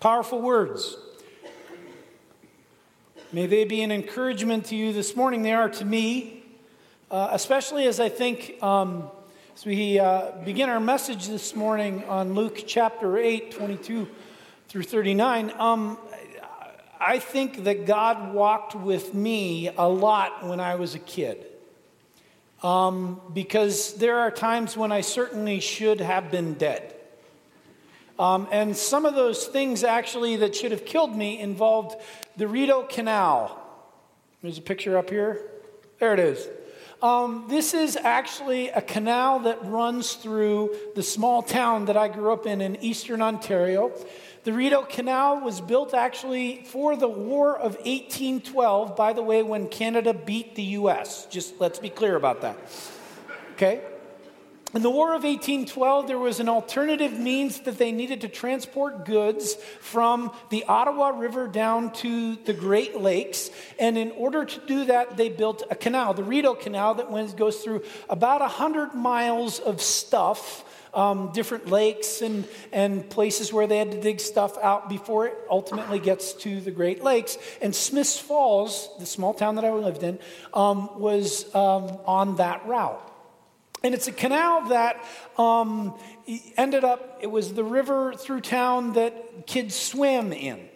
Powerful words. May they be an encouragement to you this morning. They are to me, uh, especially as I think um, as we uh, begin our message this morning on Luke chapter 8, 22 through 39. Um, I think that God walked with me a lot when I was a kid. Um, because there are times when I certainly should have been dead. Um, and some of those things actually that should have killed me involved the Rideau Canal. There's a picture up here. There it is. Um, this is actually a canal that runs through the small town that I grew up in in eastern Ontario. The Rideau Canal was built actually for the War of 1812, by the way, when Canada beat the US. Just let's be clear about that. Okay? In the War of 1812, there was an alternative means that they needed to transport goods from the Ottawa River down to the Great Lakes. And in order to do that, they built a canal, the Rideau Canal, that goes through about 100 miles of stuff. Um, different lakes and, and places where they had to dig stuff out before it ultimately gets to the Great Lakes. And Smiths Falls, the small town that I lived in, um, was um, on that route. And it's a canal that um, ended up, it was the river through town that kids swim in.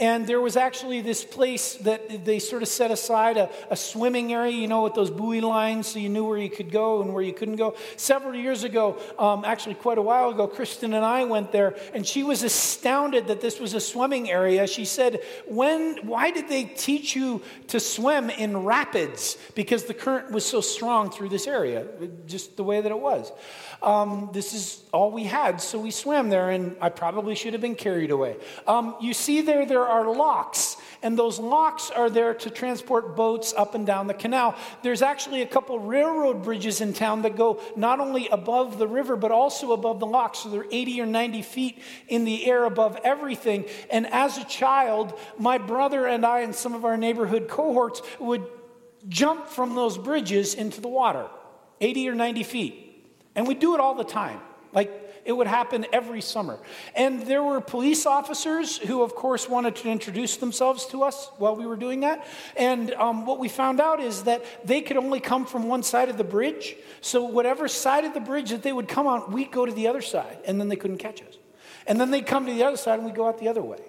And there was actually this place that they sort of set aside a, a, swimming area, you know, with those buoy lines so you knew where you could go and where you couldn't go. Several years ago, um, actually quite a while ago, Kristen and I went there, and she was astounded that this was a swimming area. She said, when, Why did they teach you to swim in rapids? Because the current was so strong through this area, just the way that it was. Um, this is all we had, so we swam there, and I probably should have been carried away. Um, you see there, there are locks, and those locks are there to transport boats up and down the canal. There's actually a couple railroad bridges in town that go not only above the river, but also above the locks. So they're 80 or 90 feet in the air above everything. And as a child, my brother and I and some of our neighborhood cohorts would jump from those bridges into the water, 80 or 90 feet. And we'd do it all the time. Like it would happen every summer. And there were police officers who, of course, wanted to introduce themselves to us while we were doing that. And um, what we found out is that they could only come from one side of the bridge. So, whatever side of the bridge that they would come on, we'd go to the other side, and then they couldn't catch us. And then they'd come to the other side, and we'd go out the other way.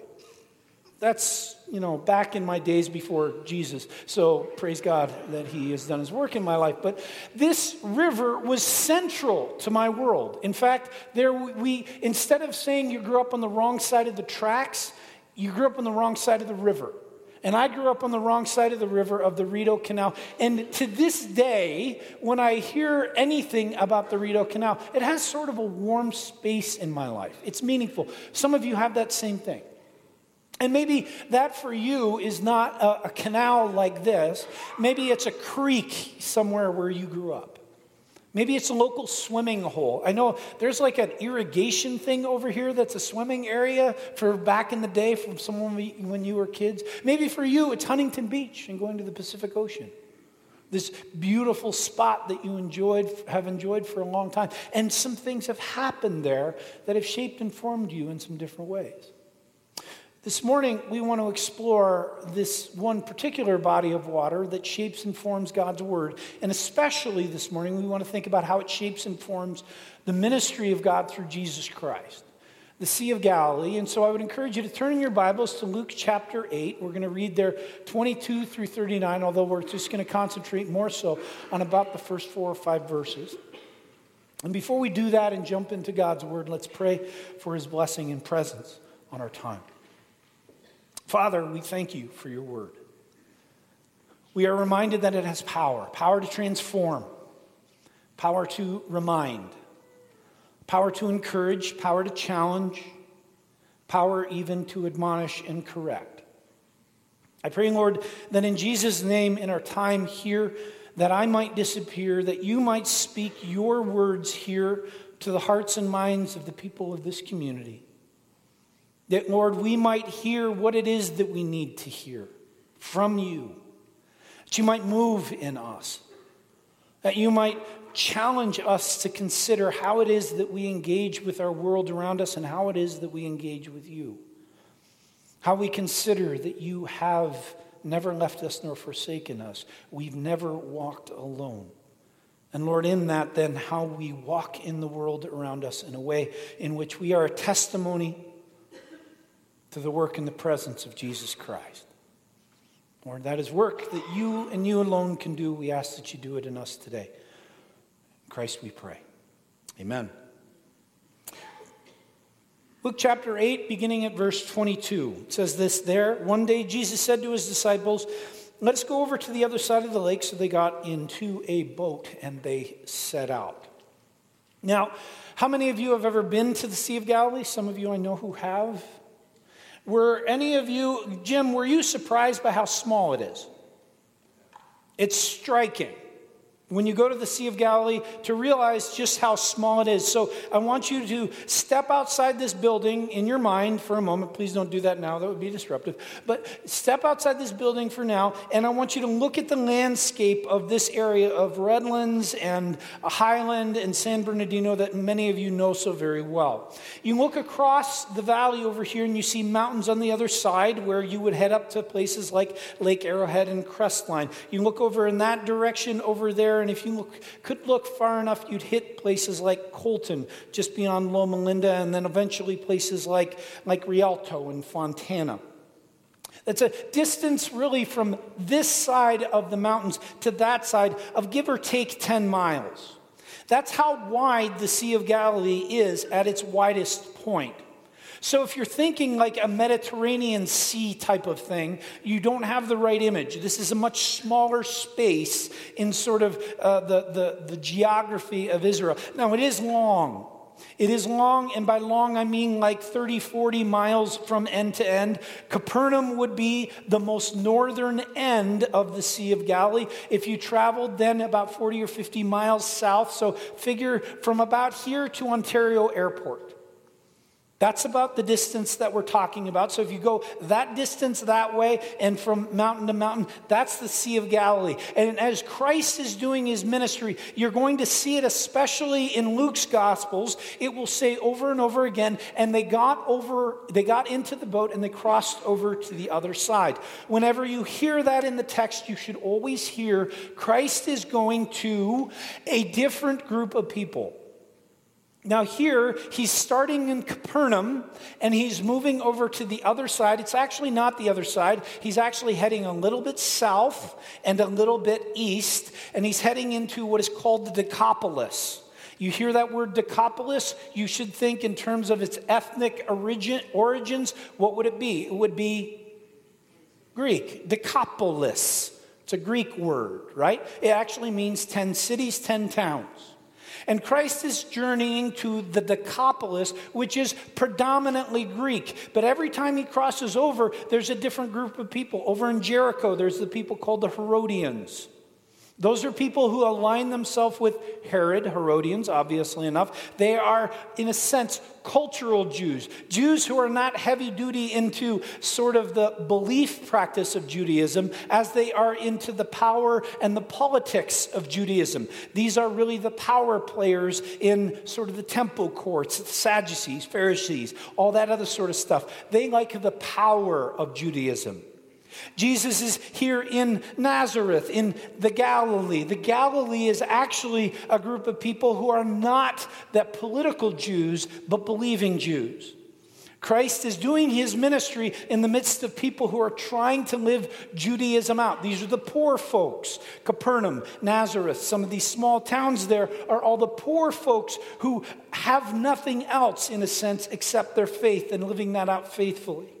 That's, you know, back in my days before Jesus. So praise God that He has done His work in my life. But this river was central to my world. In fact, there we, instead of saying you grew up on the wrong side of the tracks, you grew up on the wrong side of the river. And I grew up on the wrong side of the river of the Rideau Canal. And to this day, when I hear anything about the Rideau Canal, it has sort of a warm space in my life. It's meaningful. Some of you have that same thing. And maybe that for you is not a, a, canal like this. Maybe it's a creek somewhere where you grew up. Maybe it's a local swimming hole. I know there's like an irrigation thing over here that's a swimming area for back in the day from someone when you were kids. Maybe for you it's Huntington Beach and going to the Pacific Ocean. This beautiful spot that you enjoyed, have enjoyed for a long time. And some things have happened there that have shaped and formed you in some different ways. This morning, we want to explore this one particular body of water that shapes and forms God's Word. And especially this morning, we want to think about how it shapes and forms the ministry of God through Jesus Christ, the Sea of Galilee. And so I would encourage you to turn in your Bibles to Luke chapter 8. We're going to read there 22 through 39, although we're just going to concentrate more so on about the first four or five verses. And before we do that and jump into God's Word, let's pray for His blessing and presence on our time. Father, we thank you for your word. We are reminded that it has power power to transform, power to remind, power to encourage, power to challenge, power even to admonish and correct. I pray, Lord, that in Jesus' name, in our time here, that I might disappear, that you might speak your words here to the hearts and minds of the people of this community. That, Lord, we might hear what it is that we need to hear from you. That you might move in us. That you might challenge us to consider how it is that we engage with our world around us and how it is that we engage with you how we consider that you have never left us nor forsaken us. We've never walked alone. And Lord, in that, then, how we walk in the world around us in a way in which we are a testimony to the work in the presence of Jesus Christ. Lord, that is work that you and you alone can do. We ask that you do it in us today. In Christ we pray. Amen. Luke chapter 8, beginning at verse 22, says this there. One day Jesus said to his disciples, Let's go over to the other side of the lake. So they got into a boat and they set out. Now, how many of you have ever been to the Sea of Galilee? Some of you I know who have. Were any of you, Jim, were you surprised by how small it is? It's striking when you go to the Sea of Galilee to realize just how small it is. So I want you to step outside this building in your mind for a moment. Please don't do that now, that would be disruptive. But step outside this building for now, and I want you to look at the landscape of this area of Redlands and Highland and San Bernardino that many of you know so very well. You look across the valley over here and you see mountains on the other side where you would head up to places like Lake Arrowhead and Crestline. You look over in that direction over there and if you look, could look far enough, you'd hit places like Colton, just beyond Loma Linda, and then eventually places like, like Rialto and Fontana. That's a distance really from this side of the mountains to that side of give or take 10 miles. That's how wide the Sea of Galilee is at its widest point. So if you're thinking like a Mediterranean Sea type of thing, you don't have the right image. This is a much smaller space in sort of uh, the, the, the geography of Israel. Now, it is long. It is long, and by long I mean like 30, 40 miles from end to end. Capernaum would be the most northern end of the Sea of Galilee. If you traveled then about 40 or 50 miles south, so figure from about here to Ontario Airport. That's about the distance that we're talking about. So if you go that distance that way and from mountain to mountain, that's the Sea of Galilee. And as Christ is doing his ministry, you're going to see it especially in Luke's gospels. It will say over and over again, and they got over they got into the boat and they crossed over to the other side. Whenever you hear that in the text, you should always hear Christ is going to a different group of people. Now, here, he's starting in Capernaum and he's moving over to the other side. It's actually not the other side. He's actually heading a little bit south and a little bit east, and he's heading into what is called the Decapolis. You hear that word Decapolis, you should think in terms of its ethnic origin, origins. What would it be? It would be Greek, Decapolis. It's a Greek word, right? It actually means 10 cities, 10 towns. And Christ is journeying to the Decapolis, which is predominantly Greek. But every time he crosses over, there's a different group of people. Over in Jericho, there's the people called the Herodians. Those are people who align themselves with Herod, Herodians, obviously enough. They are, in a sense, cultural Jews, Jews who are not heavy duty into sort of the belief practice of Judaism as they are into the power and the politics of Judaism. These are really the power players in sort of the temple courts, the Sadducees, Pharisees, all that other sort of stuff. They like the power of Judaism. Jesus is here in Nazareth, in the Galilee. The Galilee is actually a group of people who are not that political Jews, but believing Jews. Christ is doing his ministry in the midst of people who are trying to live Judaism out. These are the poor folks. Capernaum, Nazareth, some of these small towns there are all the poor folks who have nothing else, in a sense, except their faith and living that out faithfully.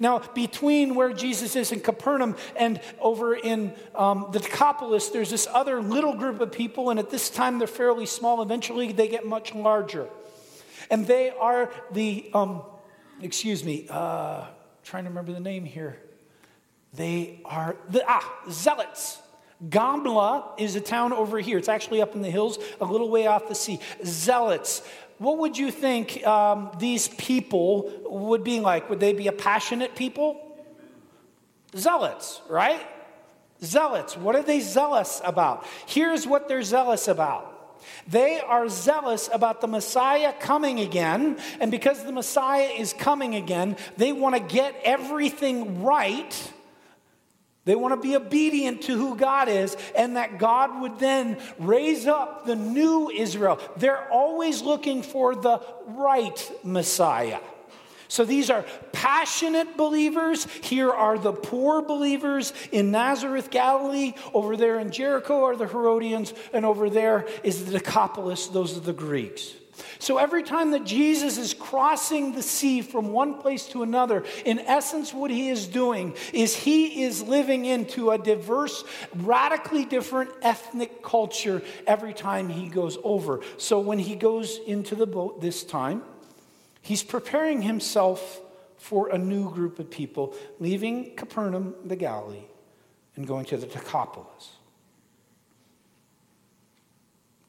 Now, between where Jesus is in Capernaum and over in um, the Decapolis, there's this other little group of people, and at this time they're fairly small. Eventually, they get much larger. And they are the, um, excuse me, uh, trying to remember the name here. They are the, ah, zealots. Gamla is a town over here. It's actually up in the hills, a little way off the sea. Zealots what would you think um, these people would be like? Would they be a passionate people? Zealots, right? Zealots. What are they zealous about? Here's what they're zealous about They are zealous about the Messiah coming again. And because the Messiah is coming again, they want to get everything right. They want to be obedient to who God is, and that God would then raise up the new Israel. They're always looking for the right Messiah. So these are passionate believers. Here are the poor believers in Nazareth, Galilee. Over there in Jericho are the Herodians, and over there is the Decapolis. Those are the Greeks. So every time that Jesus is crossing the sea from one place to another, in essence, what he is doing is he is living into a diverse, radically different ethnic culture every time he goes over. So when he goes into the boat this time, He's preparing himself for a new group of people, leaving Capernaum, the Galilee, and going to the Decapolis.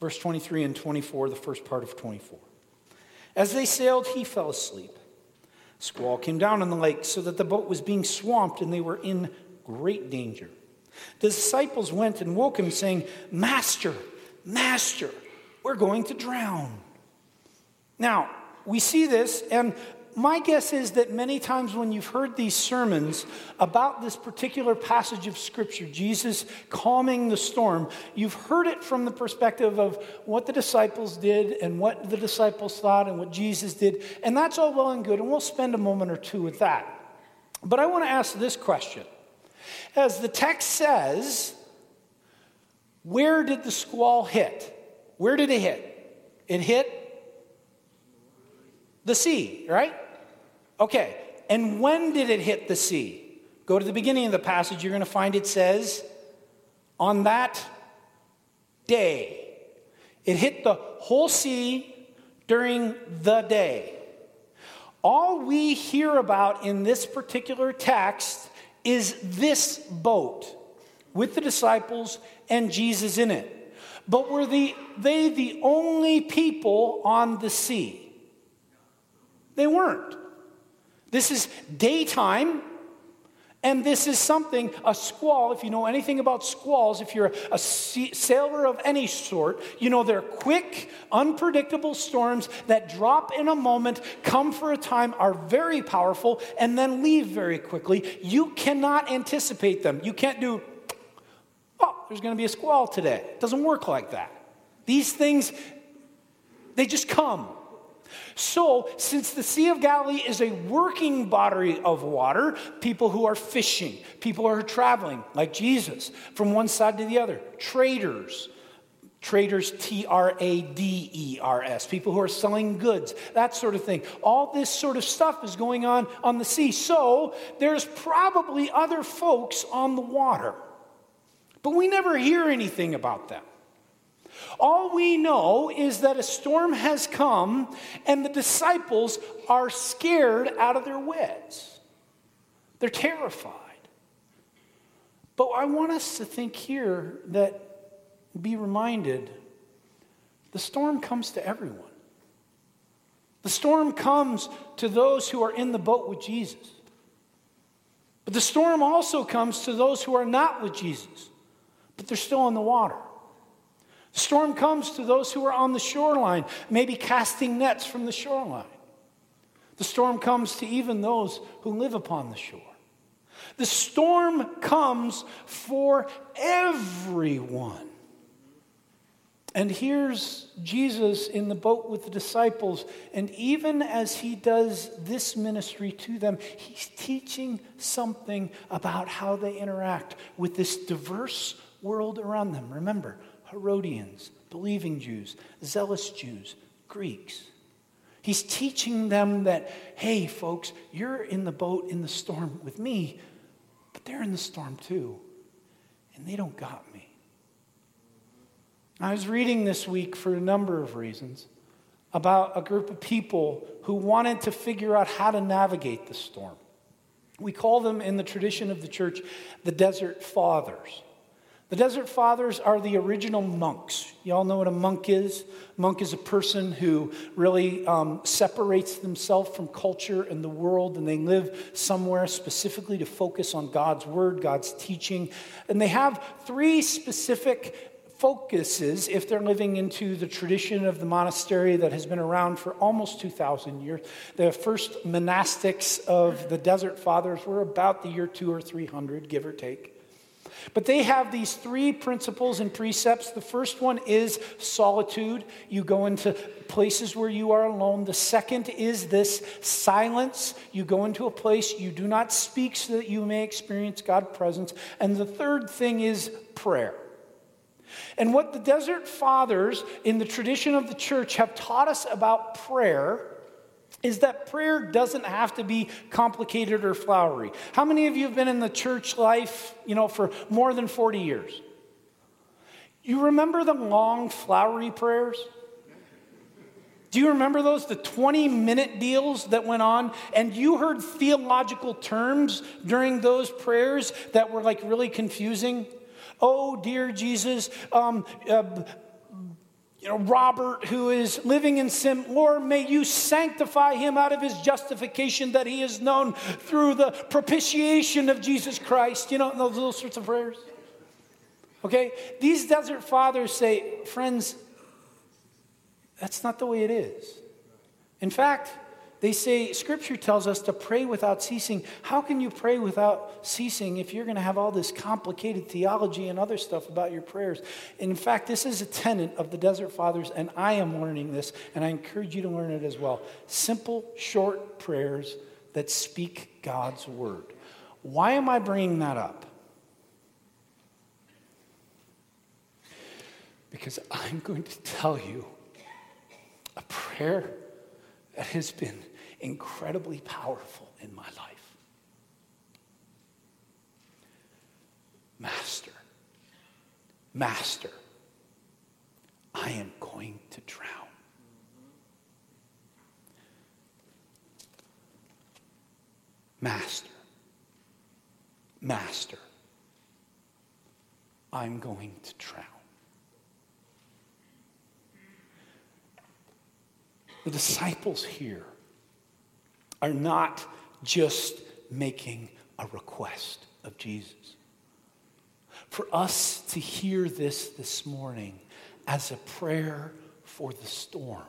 Verse 23 and 24, the first part of 24. As they sailed, he fell asleep. Squall came down on the lake so that the boat was being swamped and they were in great danger. The disciples went and woke him, saying, Master, Master, we're going to drown. Now, we see this, and my guess is that many times when you've heard these sermons about this particular passage of Scripture, Jesus calming the storm, you've heard it from the perspective of what the disciples did and what the disciples thought and what Jesus did. And that's all well and good, and we'll spend a moment or two with that. But I want to ask this question. As the text says, where did the squall hit? Where did it hit? It hit the sea, right? Okay, and when did it hit the sea? Go to the beginning of the passage, you're going to find it says, on that day. It hit the whole sea during the day. All we hear about in this particular text is this boat with the disciples and Jesus in it. But were the, they the only people on the sea? They weren't. This is daytime, and this is something, a squall, if you know anything about squalls, if you're a sailor of any sort, you know they're quick, unpredictable storms that drop in a moment, come for a time, are very powerful, and then leave very quickly. You cannot anticipate them. You can't do, oh, there's going to be a squall today. It doesn't work like that. These things, they just come. So, since the Sea of Galilee is a working body of water, people who are fishing, people who are traveling, like Jesus, from one side to the other, traders, traders, T R A D E R S, people who are selling goods, that sort of thing. All this sort of stuff is going on on the sea. So, there's probably other folks on the water, but we never hear anything about them. All we know is that a storm has come and the disciples are scared out of their wits. They're terrified. But I want us to think here that be reminded the storm comes to everyone. The storm comes to those who are in the boat with Jesus. But the storm also comes to those who are not with Jesus, but they're still in the water. The storm comes to those who are on the shoreline, maybe casting nets from the shoreline. The storm comes to even those who live upon the shore. The storm comes for everyone. And here's Jesus in the boat with the disciples. And even as he does this ministry to them, he's teaching something about how they interact with this diverse world around them. Remember, Herodians, believing Jews, zealous Jews, Greeks. He's teaching them that, hey, folks, you're in the boat in the storm with me, but they're in the storm too, and they don't got me. I was reading this week for a number of reasons about a group of people who wanted to figure out how to navigate the storm. We call them in the tradition of the church the Desert Fathers. The Desert Fathers are the original monks. You all know what a monk is? A monk is a person who really um, separates themselves from culture and the world, and they live somewhere specifically to focus on God's word, God's teaching. And they have three specific focuses, if they're living into the tradition of the monastery that has been around for almost 2,000 years, the first monastics of the Desert Fathers were about the year two or 300, give or take. But they have these three principles and precepts. The first one is solitude. You go into places where you are alone. The second is this silence. You go into a place you do not speak so that you may experience God's presence. And the third thing is prayer. And what the Desert Fathers in the tradition of the church have taught us about prayer is that prayer doesn't have to be complicated or flowery. How many of you have been in the church life, you know, for more than 40 years? You remember the long flowery prayers? Do you remember those? The 20 minute deals that went on? And you heard theological terms during those prayers that were like really confusing? Oh, dear Jesus, um, uh, you know, Robert who is living in sin, Lord, may you sanctify him out of his justification that he is known through the propitiation of Jesus Christ. You know, those little sorts of prayers. Okay? These desert fathers say, friends, that's not the way it is. In fact, they say, Scripture tells us to pray without ceasing. How can you pray without ceasing if you're going to have all this complicated theology and other stuff about your prayers? in fact, this is a tenet of the Desert Fathers, and I am learning this, and I encourage you to learn it as well. Simple, short prayers that speak God's word. Why am I bringing that up? Because I'm going to tell you a prayer that has been incredibly powerful in my life. Master, Master, I am going to drown. Master, Master, I'm going to drown. The disciples here are not just making a request of Jesus. For us to hear this this morning as a prayer for the storm.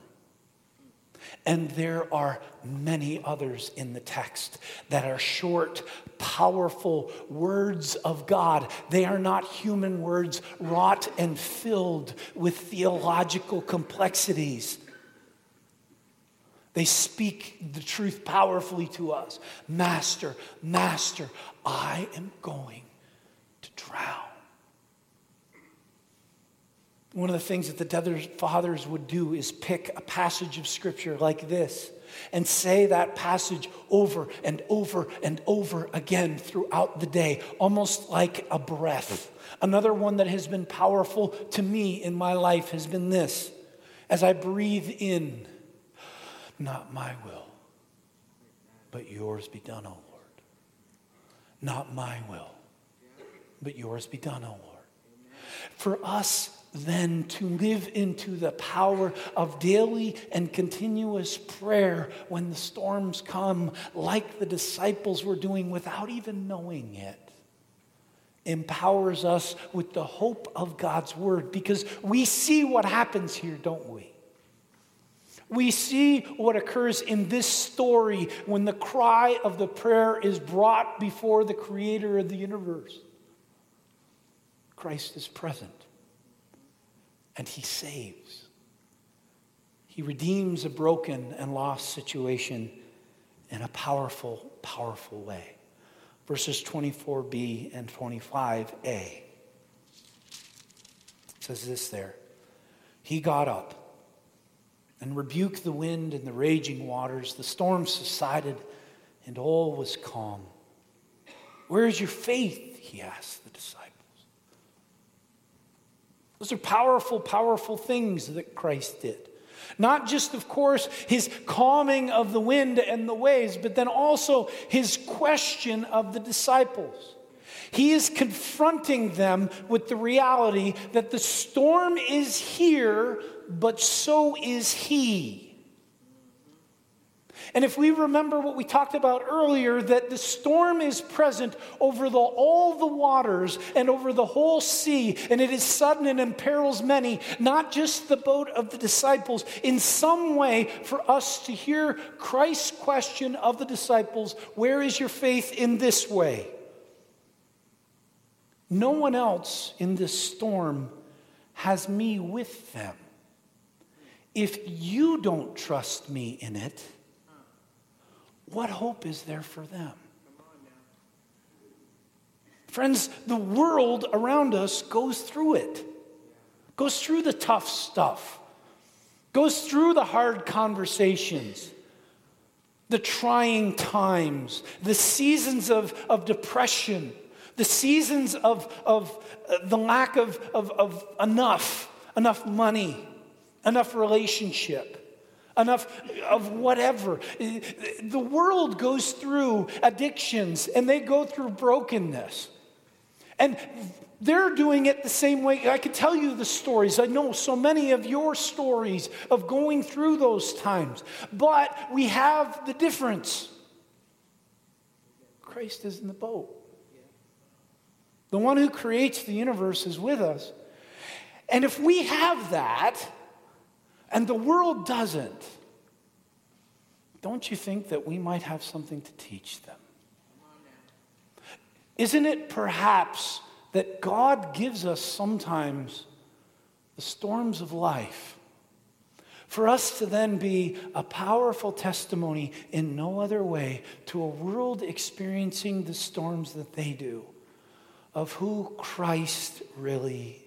And there are many others in the text that are short, powerful words of God. They are not human words wrought and filled with theological complexities. They speak the truth powerfully to us. Master, Master, I am going to drown. One of the things that the Fathers would do is pick a passage of Scripture like this and say that passage over and over and over again throughout the day, almost like a breath. Another one that has been powerful to me in my life has been this as I breathe in, not my will, but yours be done, O Lord. Not my will, but yours be done, O Lord. For us, then, to live into the power of daily and continuous prayer when the storms come, like the disciples were doing without even knowing it empowers us with the hope of God's word because we see what happens here, don't we? We see what occurs in this story when the cry of the prayer is brought before the creator of the universe. Christ is present and he saves. He redeems a broken and lost situation in a powerful, powerful way. Verses 24b and 25a. says this there. He got up and rebuked the wind and the raging waters. The storm subsided, and all was calm. Where is your faith? He asked the disciples. Those are powerful, powerful things that Christ did. Not just, of course, his calming of the wind and the waves, but then also his question of the disciples. He is confronting them with the reality that the storm is here, but so is he. And if we remember what we talked about earlier, that the storm is present over the, all the waters and over the whole sea, and it is sudden and imperils many, not just the boat of the disciples, in some way for us to hear Christ's question of the disciples where is your faith in this way? No one else in this storm has me with them. If you don't trust me in it, what hope is there for them? Friends, the world around us goes through it, goes through the tough stuff, goes through the hard conversations, the trying times, the seasons of, of depression, the seasons of, of uh, the lack of, of, of enough, enough money, enough relationship enough of whatever. The world goes through addictions and they go through brokenness. And they're doing it the same way. I could tell you the stories. I know so many of your stories of going through those times. But we have the difference Christ is in the boat. The one who creates the universe is with us. And if we have that, and the world doesn't, don't you think that we might have something to teach them? Isn't it perhaps that God gives us sometimes the storms of life for us to then be a powerful testimony in no other way to a world experiencing the storms that they do of who Christ really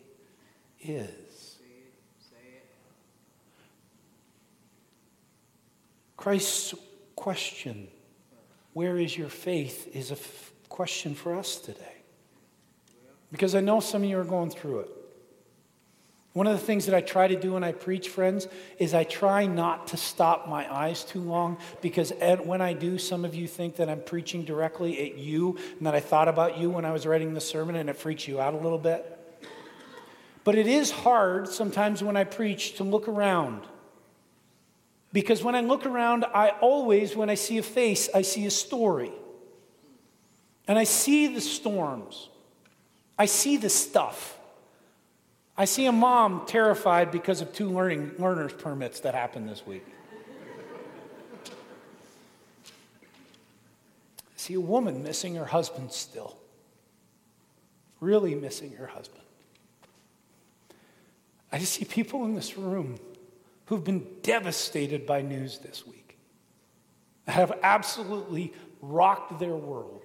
is? Christ's question, Where is your faith? is a f- question for us today. Because I know some of you are going through it. One of the things that I try to do when I preach, friends, is I try not to stop my eyes too long because when I do, some of you think that I'm preaching directly at you and that I thought about you when I was writing the sermon and it freaks you out a little bit. But it is hard sometimes when I preach to look around because when I look around, I always, when I see a face, I see a story. And I see the storms. I see the stuff. I see a mom terrified because of two learning, learner's permits that happened this week. I see a woman missing her husband still, really missing her husband. I see people in this room who've been devastated by news this week, have absolutely rocked their world.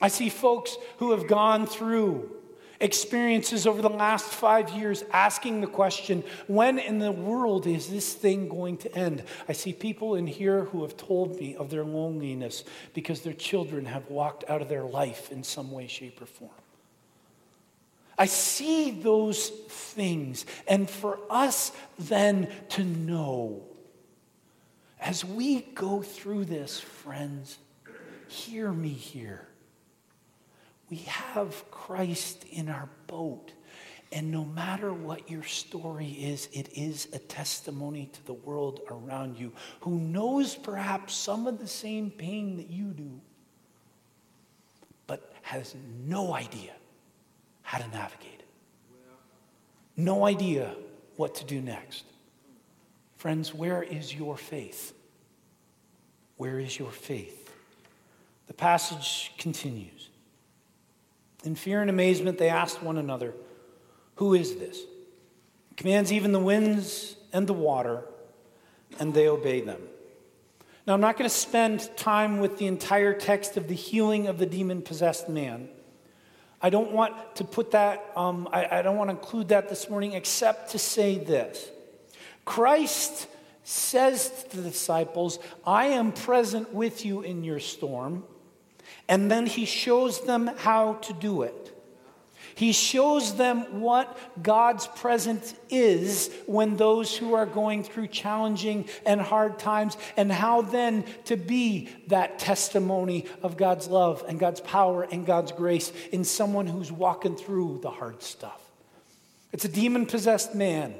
I see folks who have gone through experiences over the last five years asking the question when in the world is this thing going to end? I see people in here who have told me of their loneliness because their children have walked out of their life in some way, shape, or form. I see those things. And for us then to know, as we go through this, friends, hear me here. We have Christ in our boat. And no matter what your story is, it is a testimony to the world around you who knows perhaps some of the same pain that you do, but has no idea how to navigate it. No idea what to do next. Friends, where is your faith? Where is your faith? The passage continues. In fear and amazement, they asked one another, Who is this? He commands even the winds and the water, and they obey them. Now, I'm not going to spend time with the entire text of the healing of the demon possessed man. I don't want to put that, um, I, I don't want to include that this morning except to say this. Christ says to the disciples, I am present with you in your storm. And then he shows them how to do it. He shows them what God's presence is when those who are going through challenging and hard times, and how then to be that testimony of God's love and God's power and God's grace in someone who's walking through the hard stuff. It's a demon possessed man.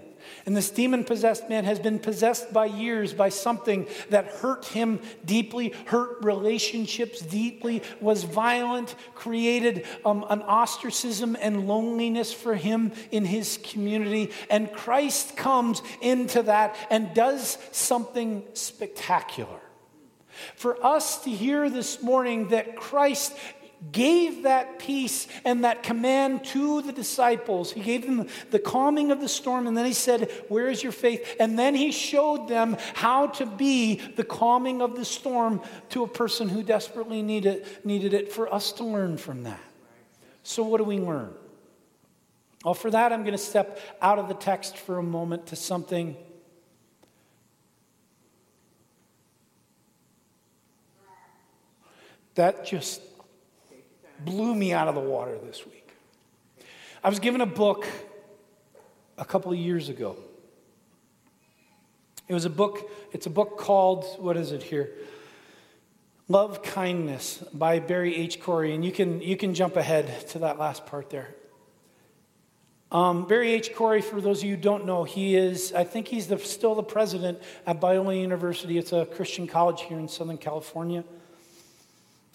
And this demon possessed man has been possessed by years by something that hurt him deeply, hurt relationships deeply, was violent, created um, an ostracism and loneliness for him in his community. And Christ comes into that and does something spectacular. For us to hear this morning that Christ gave that peace and that command to the disciples. He gave them the calming of the storm, and then he said, Where is your faith? And then he showed them how to be the calming of the storm to a person who desperately needed, needed it, for us to learn from that. So, what do we learn? Well, for that, I'm going to step out of the text for a moment to something. That just blew me out of the water this week. I was given a book a couple of years ago. It was a book, it's a book called, what is it here? Love Kindness by Barry H. Corey. And you can, you can jump ahead to that last part there. Um, Barry H. Corey, for those of you who don't know, he is, I think he's the, still the president at Biola University. It's a Christian college here in Southern California.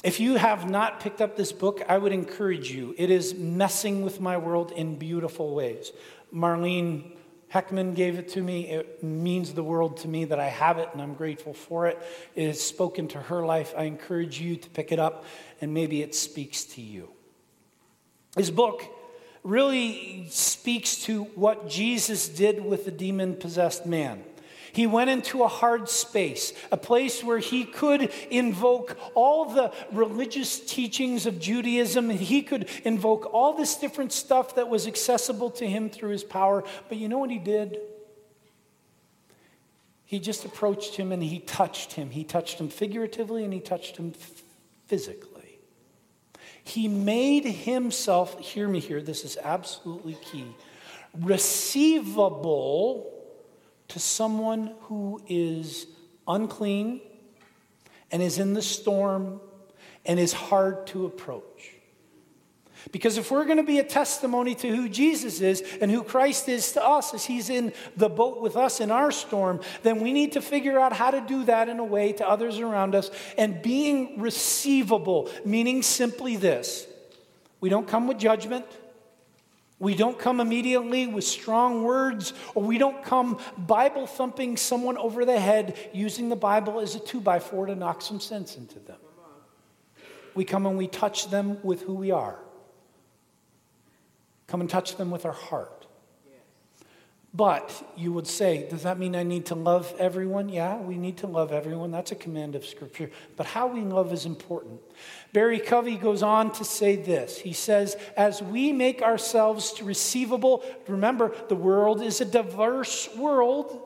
If you have not picked up this book, I would encourage you. It is messing with my world in beautiful ways. Marlene Heckman gave it to me. It means the world to me that I have it, and I'm grateful for it. It has spoken to her life. I encourage you to pick it up, and maybe it speaks to you. This book really speaks to what Jesus did with the demon possessed man. He went into a hard space, a place where he could invoke all the religious teachings of Judaism. He could invoke all this different stuff that was accessible to him through his power. But you know what he did? He just approached him and he touched him. He touched him figuratively and he touched him physically. He made himself, hear me here, this is absolutely key, receivable to someone who is unclean and is in the storm and is hard to approach. Because if we're going to be a testimony to who Jesus is and who Christ is to us as he's in the boat with us in our storm, then we need to figure out how to do that in a way to others around us and being receivable, meaning simply this we don't come with judgment. We don't come immediately with strong words, or we don't come Bible thumping someone over the head using the Bible as a two by four to knock some sense into them. We come and we touch them with who we are. Come and touch them with our heart. But you would say, does that mean I need to love everyone? Yeah, we need to love everyone. That's a command of Scripture. But how we love is important. Barry Corey goes on to say this. He says, as we make ourselves receivable, remember, the world is a diverse world.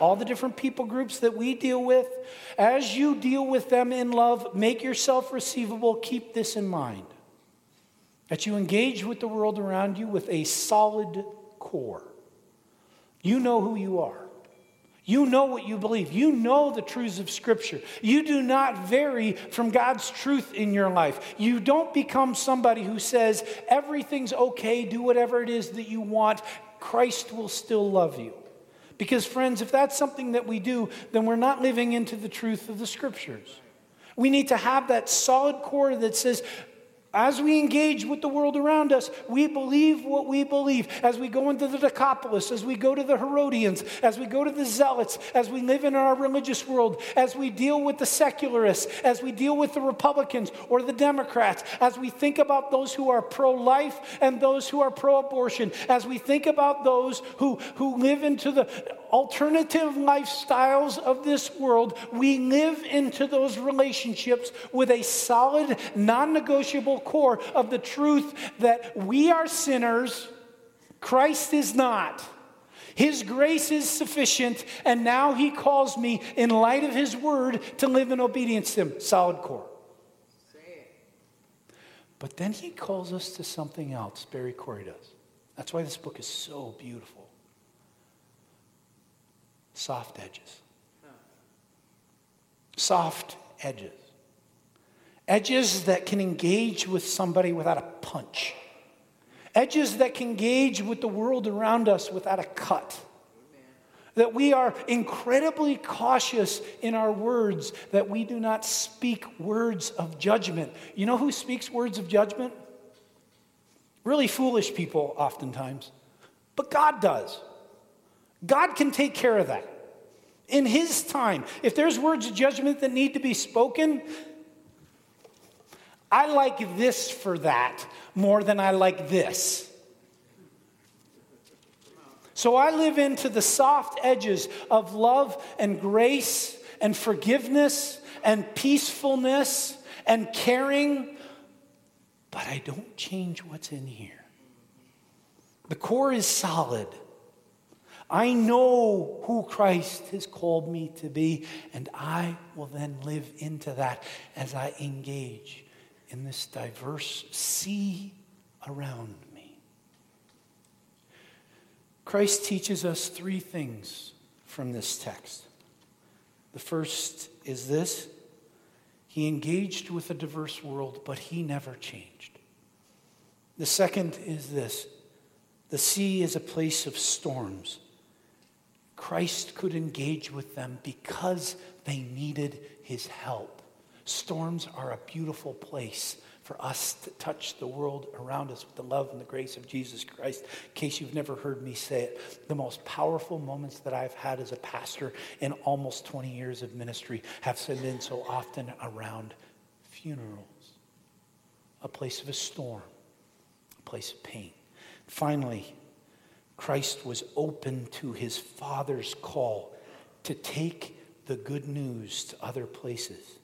All the different people groups that we deal with, as you deal with them in love, make yourself receivable. Keep this in mind that you engage with the world around you with a solid core. You know who you are. You know what you believe. You know the truths of Scripture. You do not vary from God's truth in your life. You don't become somebody who says, everything's okay, do whatever it is that you want. Christ will still love you. Because, friends, if that's something that we do, then we're not living into the truth of the Scriptures. We need to have that solid core that says, as we engage with the world around us, we believe what we believe. As we go into the Decapolis, as we go to the Herodians, as we go to the Zealots, as we live in our religious world, as we deal with the secularists, as we deal with the Republicans or the Democrats, as we think about those who are pro life and those who are pro abortion, as we think about those who, who live into the alternative lifestyles of this world, we live into those relationships with a solid, non negotiable core of the truth that we are sinners, Christ is not. His grace is sufficient, and now He calls me, in light of His word, to live in obedience to Him. Solid core. But then He calls us to something else, Barry Corey does. That's why this book is so beautiful soft edges. Soft edges. Edges that can engage with somebody without a punch. Edges that can engage with the world around us without a cut. that we are incredibly cautious in our words, that we do not speak words of judgment. You know who speaks words of judgment? Really foolish people, oftentimes. But God does. God can take care of that. In His time, if there's words of judgment that need to be spoken, I like this for that more than I like this. So I live into the soft edges of love and grace and forgiveness and peacefulness and caring, but I don't change what's in here. The core is solid. I know who Christ has called me to be, and I will then live into that as I engage in this diverse sea around me. Christ teaches us three things from this text. The first is this He engaged with a diverse world, but He never changed. The second is this the sea is a place of storms. Christ could engage with them because they needed His help. Storms are a beautiful place for us to touch the world around us with the love and the grace of Jesus Christ. In case you've never heard me say it, the most powerful moments that I've had as a pastor in almost 20 years of ministry have been so often around funerals, a place of a storm, a place of pain. Finally, Christ was open to his Father's call to take the good news to other places.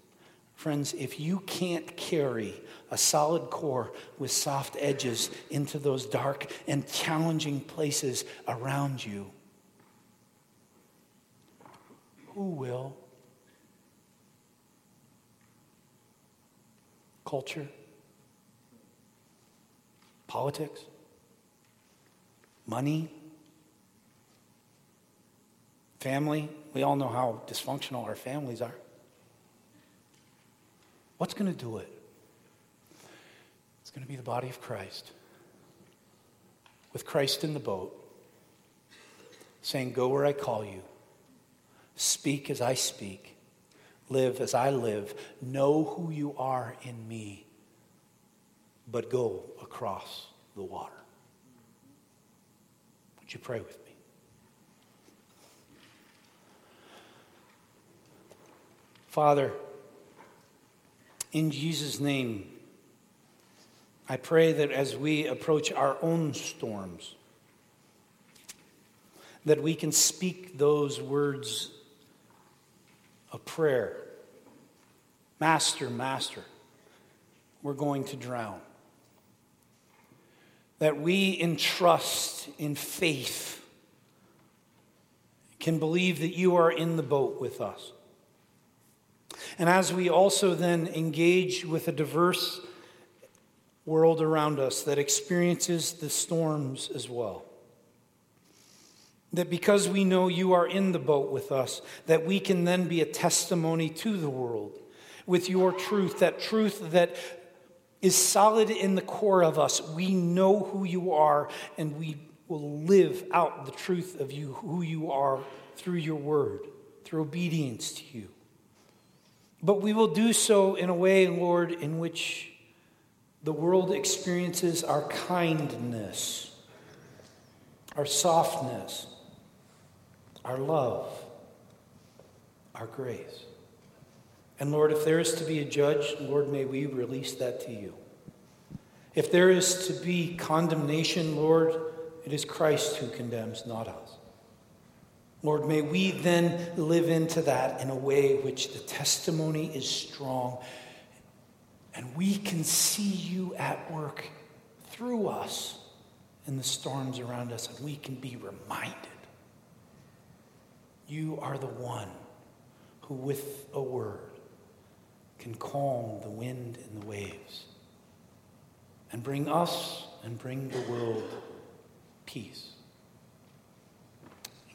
Friends, if you can't carry a solid core with soft edges into those dark and challenging places around you, who will? Culture? Politics? Money? Family? We all know how dysfunctional our families are. What's going to do it? It's going to be the body of Christ. With Christ in the boat, saying, Go where I call you, speak as I speak, live as I live, know who you are in me, but go across the water. Would you pray with me? Father, in Jesus' name, I pray that as we approach our own storms, that we can speak those words of prayer Master, Master, we're going to drown. That we in trust, in faith can believe that you are in the boat with us. And as we also then engage with a diverse world around us that experiences the storms as well, that because we know you are in the boat with us, that we can then be a testimony to the world with your truth, that truth that is solid in the core of us. We know who you are, and we will live out the truth of you, who you are, through your word, through obedience to you. But we will do so in a way, Lord, in which the world experiences our kindness, our softness, our love, our grace. And Lord, if there is to be a judge, Lord, may we release that to you. If there is to be condemnation, Lord, it is Christ who condemns, not us. Lord, may we then live into that in a way which the testimony is strong and we can see you at work through us in the storms around us and we can be reminded you are the one who, with a word, can calm the wind and the waves and bring us and bring the world peace.